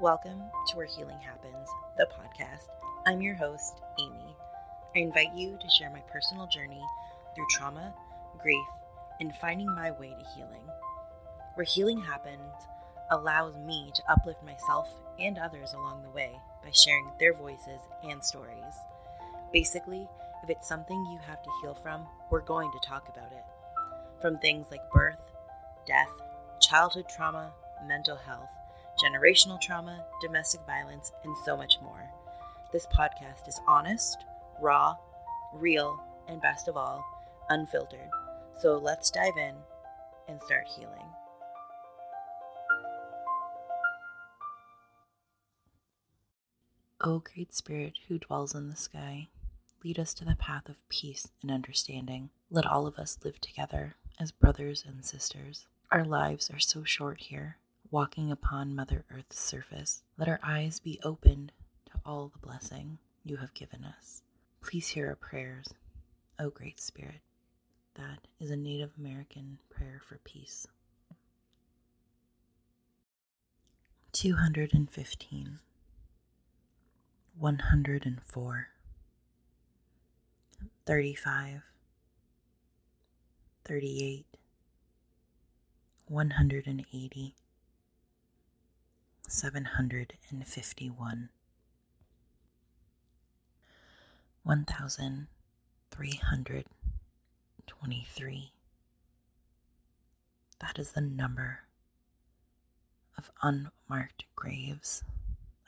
Welcome to Where Healing Happens, the podcast. I'm your host, Amy. I invite you to share my personal journey through trauma, grief, and finding my way to healing. Where Healing Happens allows me to uplift myself and others along the way by sharing their voices and stories. Basically, if it's something you have to heal from, we're going to talk about it. From things like birth, death, childhood trauma, mental health, generational trauma, domestic violence, and so much more. This podcast is honest, raw, real, and best of all, unfiltered. So let's dive in and start healing. O great spirit who dwells in the sky, lead us to the path of peace and understanding. Let all of us live together as brothers and sisters. Our lives are so short here, walking upon Mother Earth's surface. Let our eyes be opened to all the blessing you have given us. Please hear our prayers, O Great Spirit. That is a Native American prayer for peace. 215 104 35 38 180 751 1323 That is the number of unmarked graves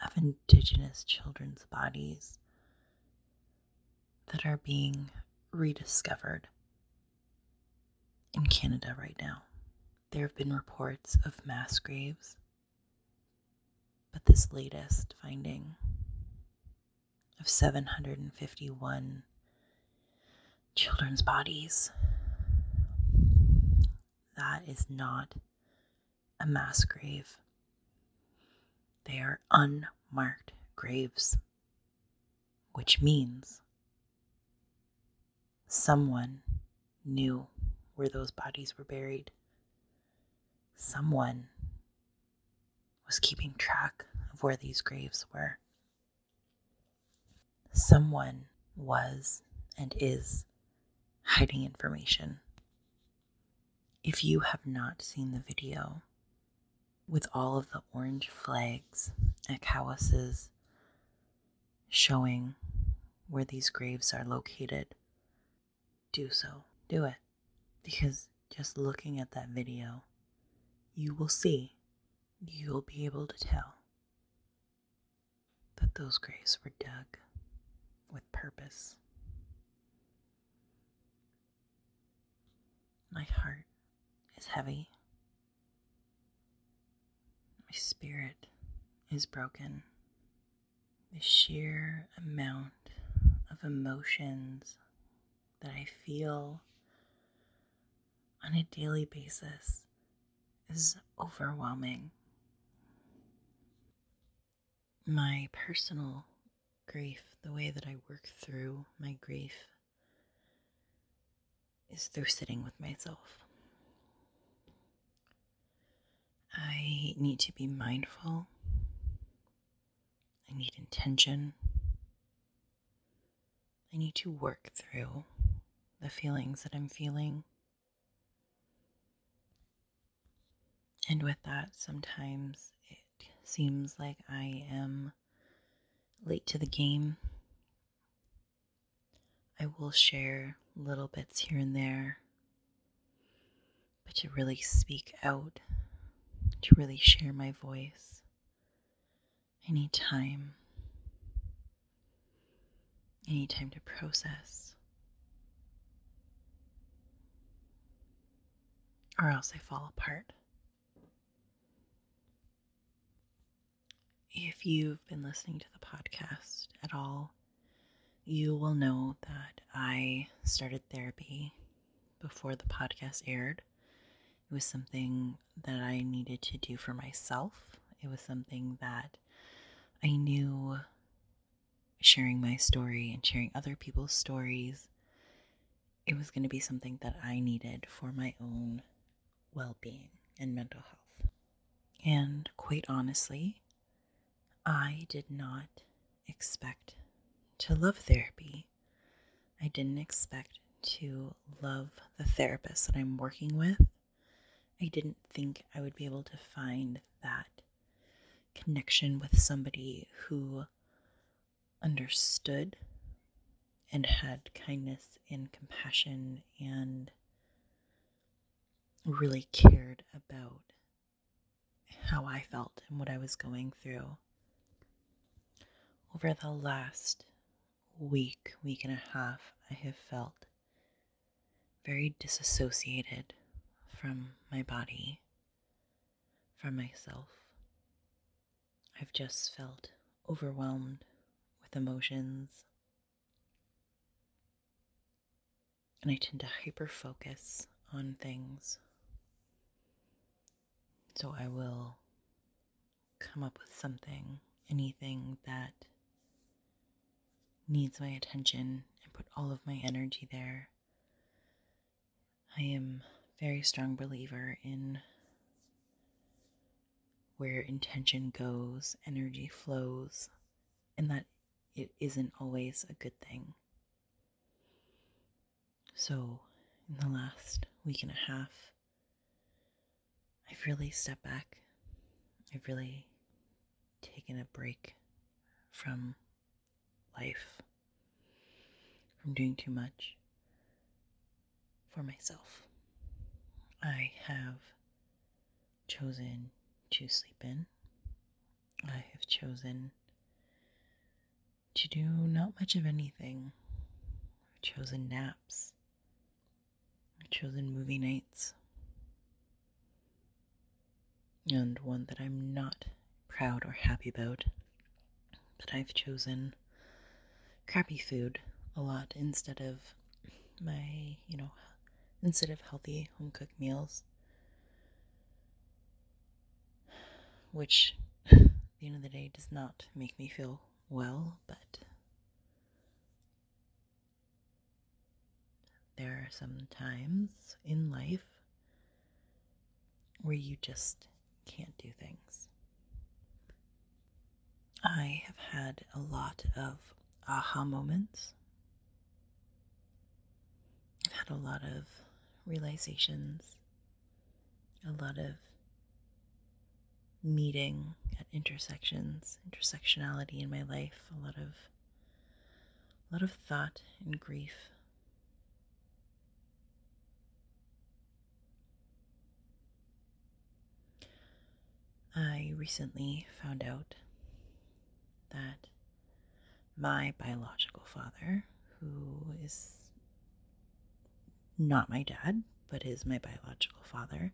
of Indigenous children's bodies that are being rediscovered in Canada right now. There have been reports of mass graves, but this latest finding of 751 children's bodies that is not a mass grave. They are unmarked graves, which means someone knew where those bodies were buried. Someone was keeping track of where these graves were. Someone was and is hiding information. If you have not seen the video with all of the orange flags at Cowessess showing where these graves are located, do so. Do it. Because just looking at that video, you will see, you'll be able to tell that those graves were dug with purpose. My heart is heavy. My spirit is broken. The sheer amount of emotions that I feel on a daily basis is overwhelming. My personal grief, the way that I work through my grief, is through sitting with myself. I need to be mindful. I need intention. I need to work through the feelings that I'm feeling. And with that, sometimes it seems like I am late to the game. I will share little bits here and there, but to really speak out, to really share my voice, I need time. I need time to process. Or else I fall apart. If you've been listening to the podcast at all, you will know that I started therapy before the podcast aired. It was something that I needed to do for myself. It was something that I knew sharing my story and sharing other people's stories, it was going to be something that I needed for my own well being and mental health. And quite honestly, I did not expect to love therapy. I didn't expect to love the therapist that I'm working with. I didn't think I would be able to find that connection with somebody who understood and had kindness and compassion and really cared about how I felt and what I was going through. Over the last week, week and a half, I have felt very disassociated from my body, from myself. I've just felt overwhelmed with emotions. And I tend to hyper focus on things. So I will come up with something, anything that needs my attention, and put all of my energy there. I am a very strong believer in where intention goes, energy flows, and that it isn't always a good thing. So, in the last week and a half, I've really stepped back. I've really taken a break from life, from doing too much for myself. I have chosen to sleep in. I have chosen to do not much of anything. I've chosen naps. I've chosen movie nights. And one that I'm not proud or happy about, that I've chosen crappy food a lot instead of my, you know, instead of healthy home cooked meals. Which, at the end of the day, does not make me feel well, but there are some times in life where you just can't do things. I have had a lot of aha moments. I've had a lot of realizations, a lot of meeting at intersections, intersectionality in my life, a lot of a lot of thought and grief. I recently found out that my biological father, who is not my dad, but is my biological father,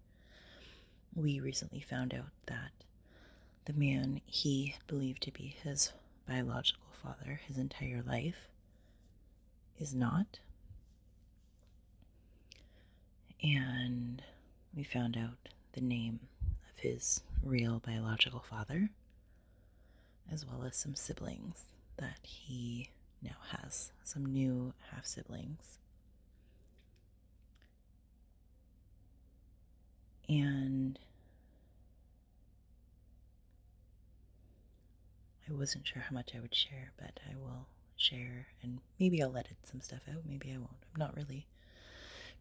we recently found out that the man he believed to be his biological father his entire life is not. And we found out the name of his real biological father, as well as some siblings that he now has, some new half siblings. And I wasn't sure how much I would share, but I will share and maybe I'll edit some stuff out, maybe I won't. I'm not really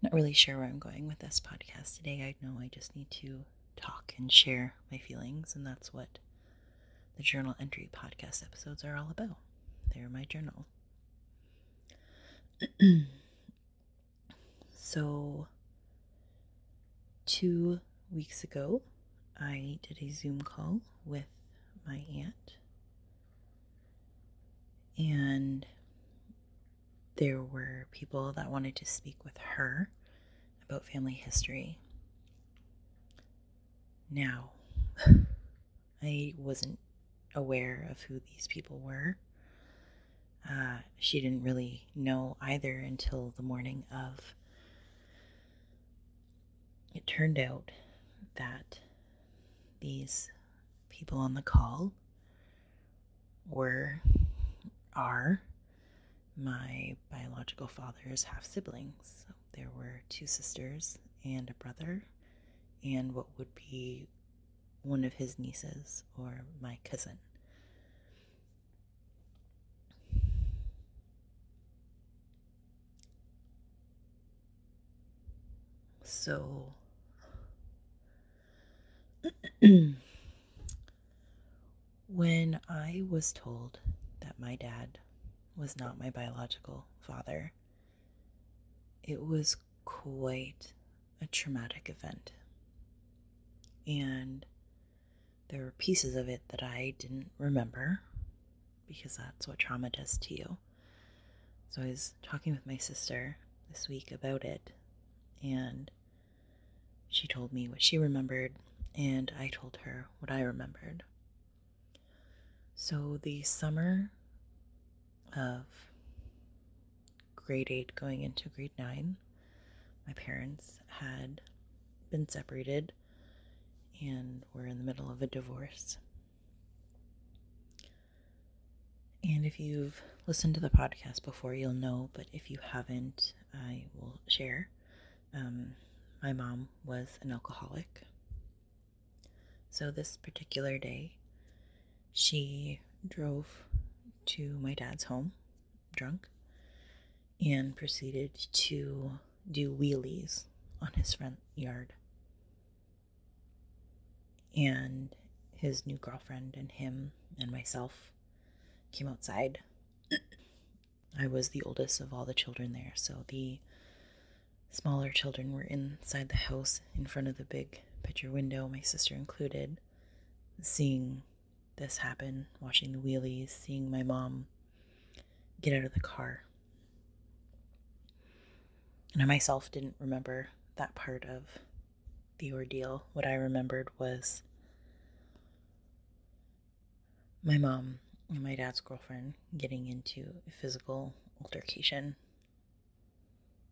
not really sure where I'm going with this podcast today. I know I just need to talk and share my feelings and that's what the journal entry podcast episodes are all about. They're my journal. so 2 weeks ago, I did a Zoom call with my aunt and there were people that wanted to speak with her about family history. Now, I wasn't aware of who these people were. Uh, she didn't really know either until the morning of. It turned out that these people on the call were are my biological father's half siblings. So there were two sisters and a brother, and what would be one of his nieces or my cousin. So, when I was told that my dad was not my biological father, it was quite a traumatic event. And there were pieces of it that I didn't remember because that's what trauma does to you. So I was talking with my sister this week about it, and she told me what she remembered, and I told her what I remembered. So the summer of grade 8 going into grade 9, my parents had been separated and were in the middle of a divorce. And if you've listened to the podcast before, you'll know, but if you haven't, I will share. Um, my mom was an alcoholic. So, this particular day, she drove to my dad's home drunk and proceeded to do wheelies on his front yard. And his new girlfriend and him and myself came outside. I was the oldest of all the children there, so the smaller children were inside the house in front of the big picture window, my sister included, seeing this happen, watching the wheelies, seeing my mom get out of the car. And I myself didn't remember that part of the ordeal. What I remembered was my mom and my dad's girlfriend getting into a physical altercation.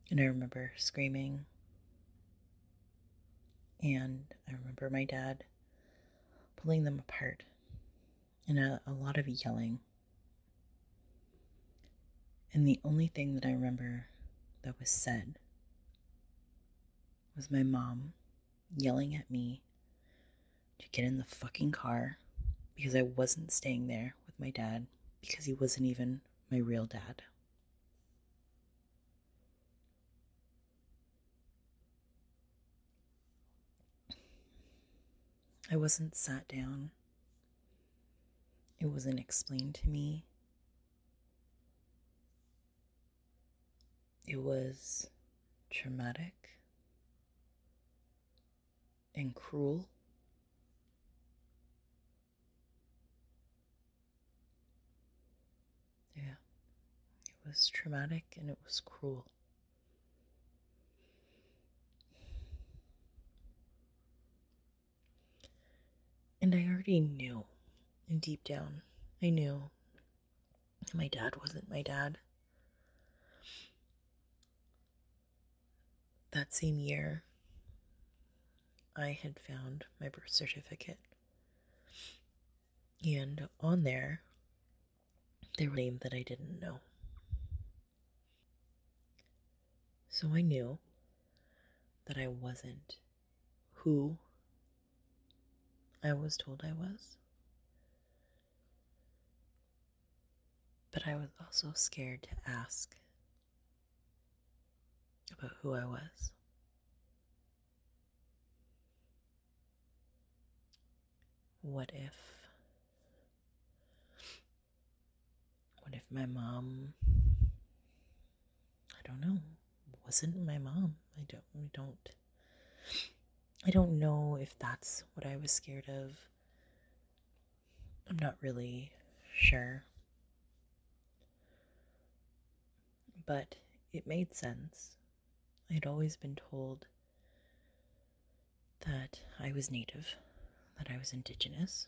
And I remember screaming. And I remember my dad pulling them apart and a, a lot of yelling. And the only thing that I remember that was said was my mom yelling at me to get in the fucking car because I wasn't staying there with my dad because he wasn't even my real dad. I wasn't sat down. It wasn't explained to me. It was traumatic and cruel. Yeah, it was traumatic and it was cruel. And I already knew, and deep down, I knew my dad wasn't my dad. That same year, I had found my birth certificate. And on there, there was a name that I didn't know. So I knew that I wasn't who I was told I was. But I was also scared to ask about who I was. What if? What if my mom? I don't know. Wasn't my mom? I don't. I don't. I don't know if that's what I was scared of. I'm not really sure. But it made sense. I had always been told that I was native, that I was indigenous,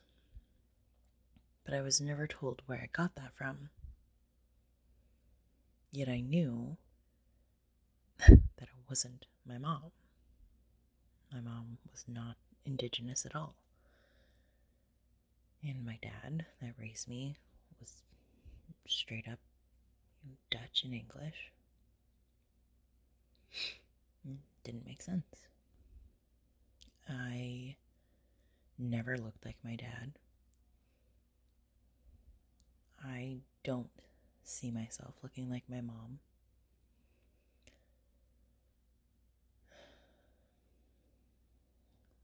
but I was never told where I got that from. Yet I knew that it wasn't my mom. My mom was not indigenous at all. And my dad, that raised me, was straight up Dutch and English. Mm, didn't make sense. I never looked like my dad. I don't see myself looking like my mom.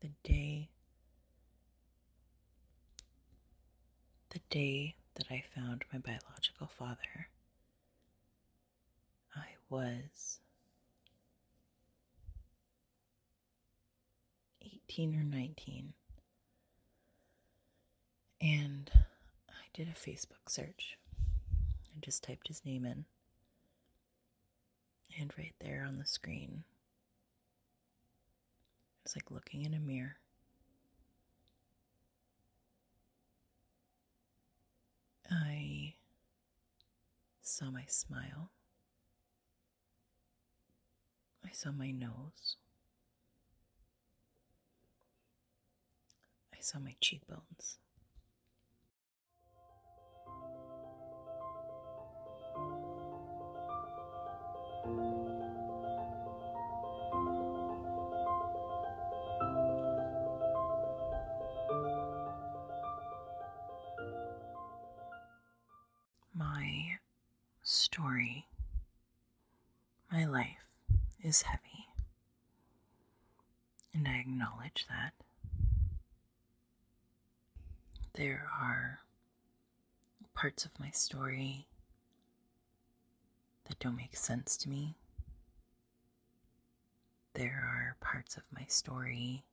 The day the day that I found my biological father, I was 18 or 19. And I did a Facebook search. I just typed his name in. And right there on the screen, it's like looking in a mirror. I saw my smile. I saw my nose. I saw my cheekbones. Story, my life is heavy, and I acknowledge that. There are parts of my story that don't make sense to me. There are parts of my story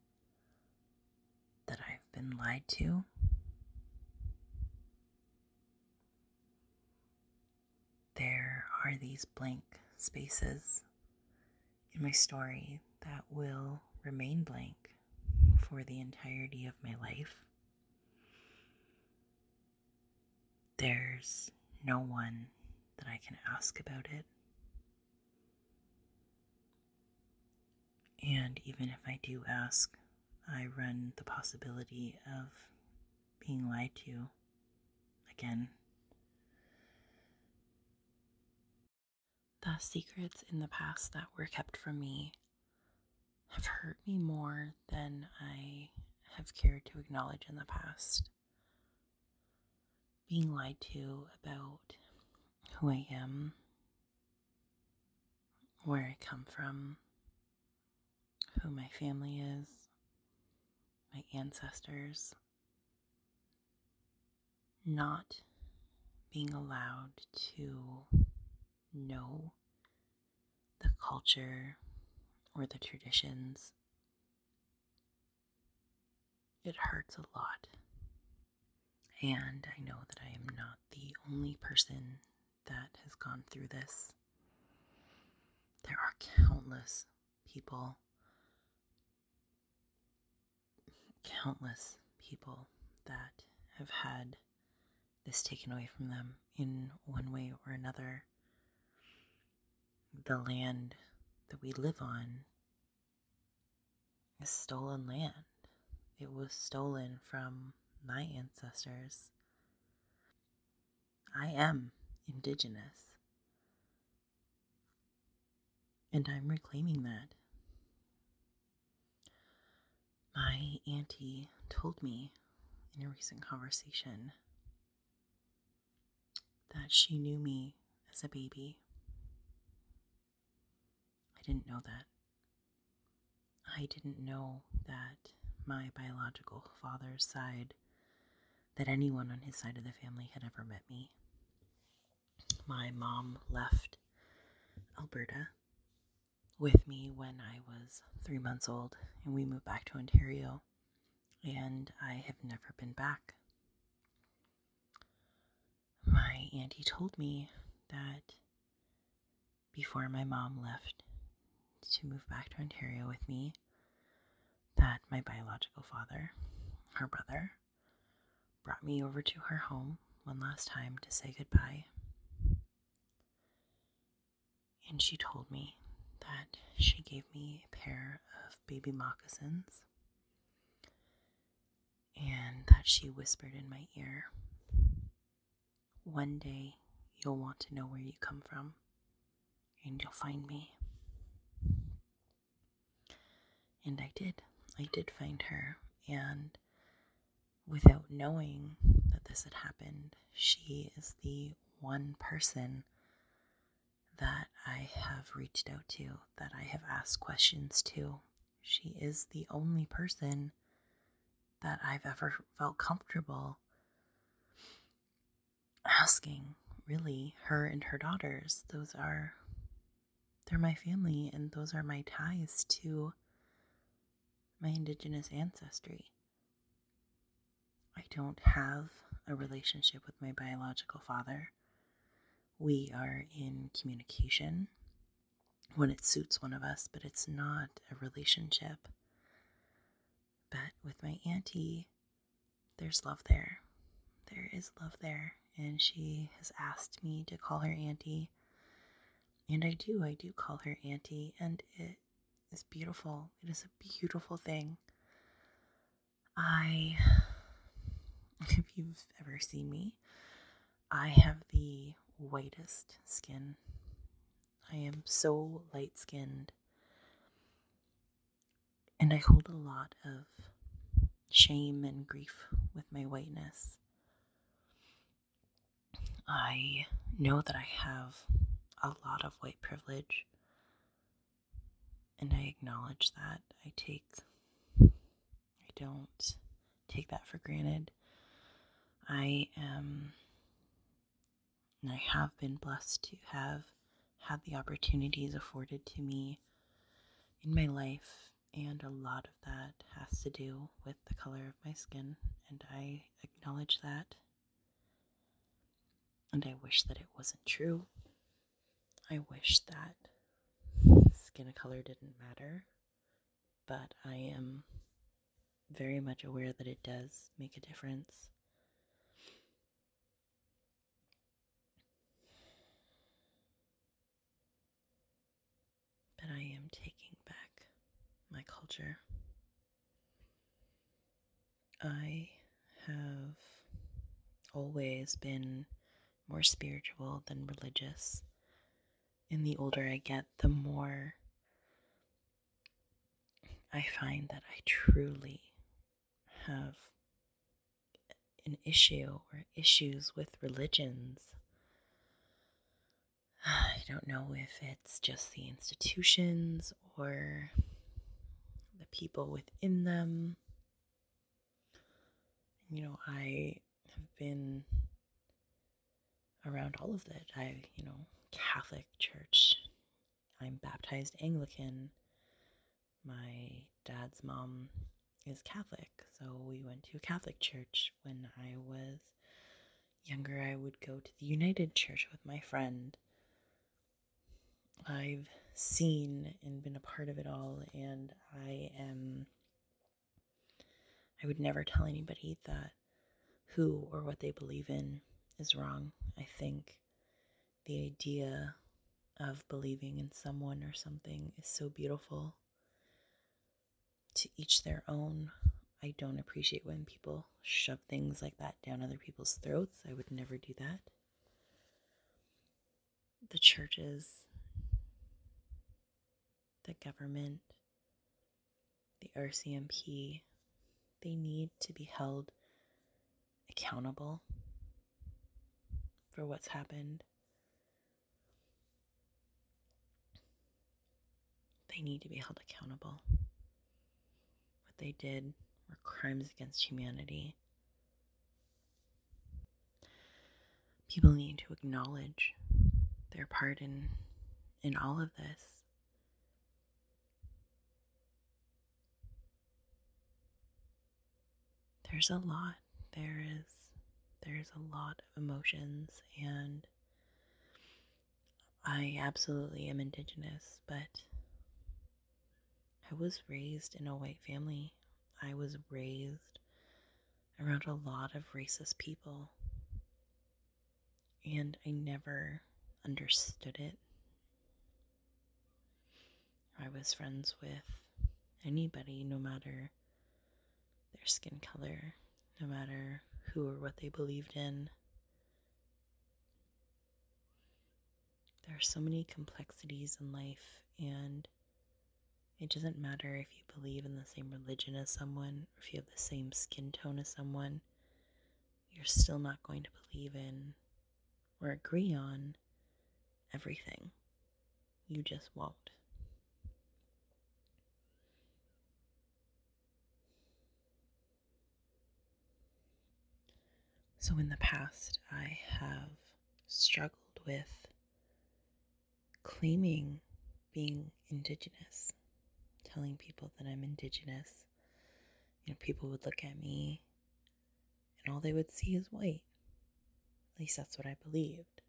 that I've been lied to. There are these blank spaces in my story that will remain blank for the entirety of my life. There's no one that I can ask about it. And even if I do ask, I run the possibility of being lied to again. Secrets in the past that were kept from me have hurt me more than I have cared to acknowledge in the past. Being lied to about who I am, where I come from, who my family is, my ancestors, not being allowed to know the culture or the traditions. It hurts a lot. And I know that I am not the only person that has gone through this. There are countless people, countless people that have had this taken away from them in one way or another. The land that we live on is stolen land. It was stolen from my ancestors. I am indigenous. And I'm reclaiming that. My auntie told me in a recent conversation that she knew me as a baby. I didn't know that. I didn't know that my biological father's side, that anyone on his side of the family had ever met me my mom left Alberta with me when I was three months old, and we moved back to Ontario, and I have never been back. My auntie told me that before my mom left to move back to Ontario with me, that my biological father, her brother, brought me over to her home one last time to say goodbye and she told me that she gave me a pair of baby moccasins and that she whispered in my ear, One day you'll want to know where you come from and you'll find me. And I did. I did find her, and without knowing that this had happened, she is the one person that I have reached out to, that I have asked questions to, She is the only person that I've ever felt comfortable asking, really, her and her daughters. Those are, they're my family, and those are my ties to my indigenous ancestry. I don't have a relationship with my biological father. We are in communication when it suits one of us, but it's not a relationship. But with my auntie, there's love there. There is love there. And she has asked me to call her auntie. And I do. I do call her auntie. And it is beautiful. It is a beautiful thing. I, if you've ever seen me, I have the whitest skin. I am so light skinned. And I hold a lot of shame and grief with my whiteness. I know that I have a lot of white privilege, and I acknowledge that. I take, I don't take that for granted. I am, and I have been blessed to have had the opportunities afforded to me in my life and a lot of that has to do with the color of my skin, and I acknowledge that. And I wish that it wasn't true. I wish that skin color didn't matter, but I am very much aware that it does make a difference. But I am taking back my culture. I have always been more spiritual than religious. And the older I get, the more I find that I truly have an issue or issues with religions. I don't know if it's just the institutions or the people within them. You know, I have been around all of that. I, you know, Catholic church. I'm baptized Anglican. My dad's mom is Catholic, so we went to a Catholic church. When I was younger, I would go to the United Church with my friend. I've seen and been a part of it all, and I am. I would never tell anybody that who or what they believe in is wrong. I think the idea of believing in someone or something is so beautiful. To each their own. I don't appreciate when people shove things like that down other people's throats. I would never do that. The churches the government, the RCMP, they need to be held accountable for what's happened. They need to be held accountable. What they did were crimes against humanity. People need to acknowledge their part in, in all of this. there's a lot. There is there's a lot of emotions and I absolutely am indigenous, but I was raised in a white family. I was raised around a lot of racist people. And I never understood it. I was friends with anybody, no matter their skin color, no matter who or what they believed in. There are so many complexities in life, and it doesn't matter if you believe in the same religion as someone, or if you have the same skin tone as someone, you're still not going to believe in or agree on everything. You just won't. So, in the past, I have struggled with claiming being Indigenous telling people that I'm Indigenous. You know, people would look at me and all they would see is white. At least that's what I believed.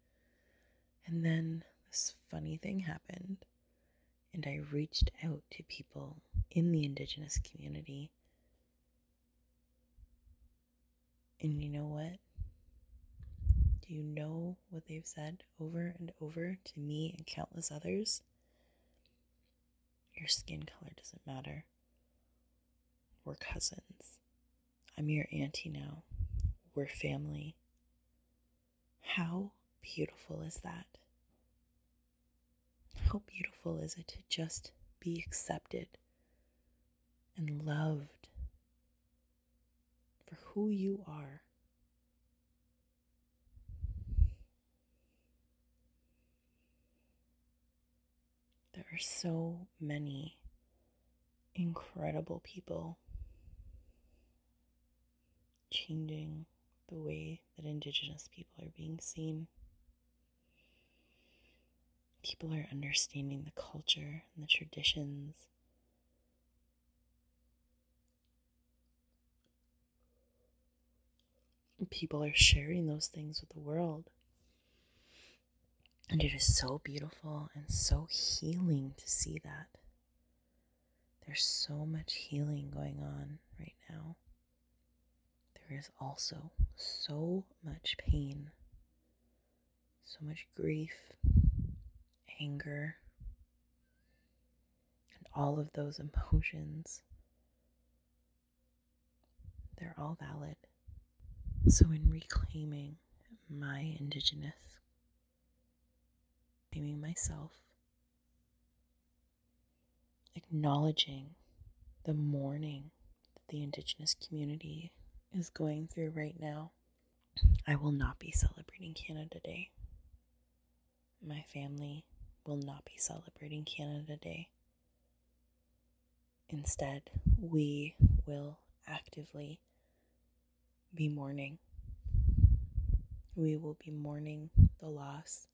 And then this funny thing happened, and I reached out to people in the Indigenous community. And you know what? Do you know what they've said over and over to me and countless others? Your skin color doesn't matter. We're cousins. I'm your auntie now. We're family. How beautiful is that? How beautiful is it to just be accepted and loved for who you are? Are so many incredible people changing the way that Indigenous people are being seen. People are understanding the culture and the traditions. People are sharing those things with the world. And it is so beautiful and so healing to see that. There's so much healing going on right now. There is also so much pain, so much grief, anger, and all of those emotions. They're all valid. So, in reclaiming my Indigenous naming myself, acknowledging the mourning that the Indigenous community is going through right now. I will not be celebrating Canada Day. My family will not be celebrating Canada Day. Instead, we will actively be mourning. We will be mourning the loss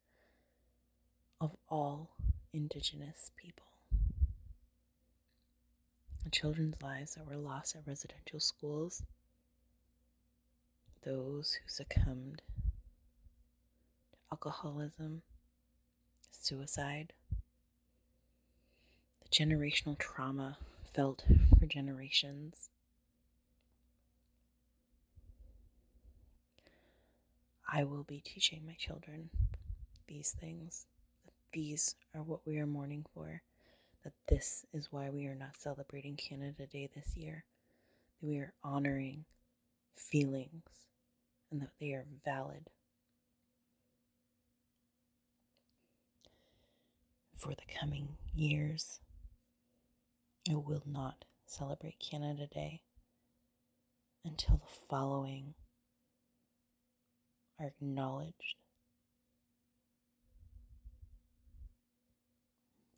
of all Indigenous people. The children's lives that were lost at residential schools, those who succumbed to alcoholism, suicide, the generational trauma felt for generations. I will be teaching my children these things these are what we are mourning for, that this is why we are not celebrating Canada Day this year, that we are honoring feelings and that they are valid. For the coming years, I will not celebrate Canada Day until the following are acknowledged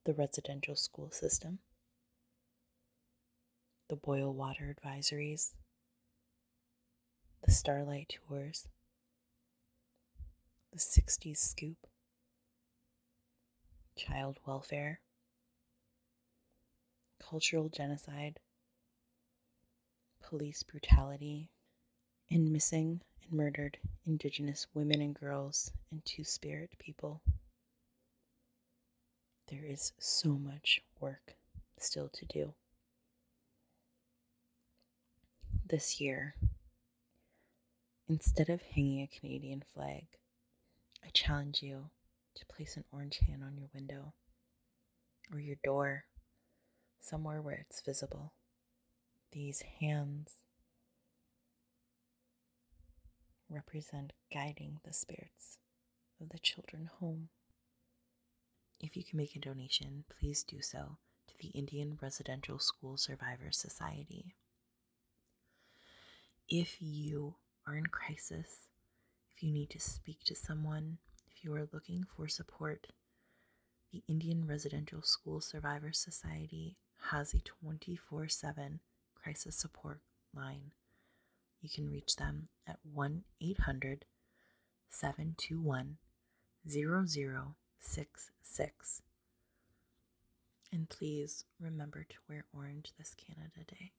the residential school system, the boil water advisories, the starlight tours, the 60s scoop, child welfare, cultural genocide, police brutality, and missing and murdered Indigenous women and girls and Two Spirit people there is so much work still to do. This year, instead of hanging a Canadian flag, I challenge you to place an orange hand on your window or your door, somewhere where it's visible. These hands represent guiding the spirits of the children home. If you can make a donation, please do so to the Indian Residential School Survivors Society. If you are in crisis, if you need to speak to someone, if you are looking for support, the Indian Residential School Survivors Society has a 24 7 crisis support line you can reach them at 1 800 721 0066. And please remember to wear orange this Canada Day.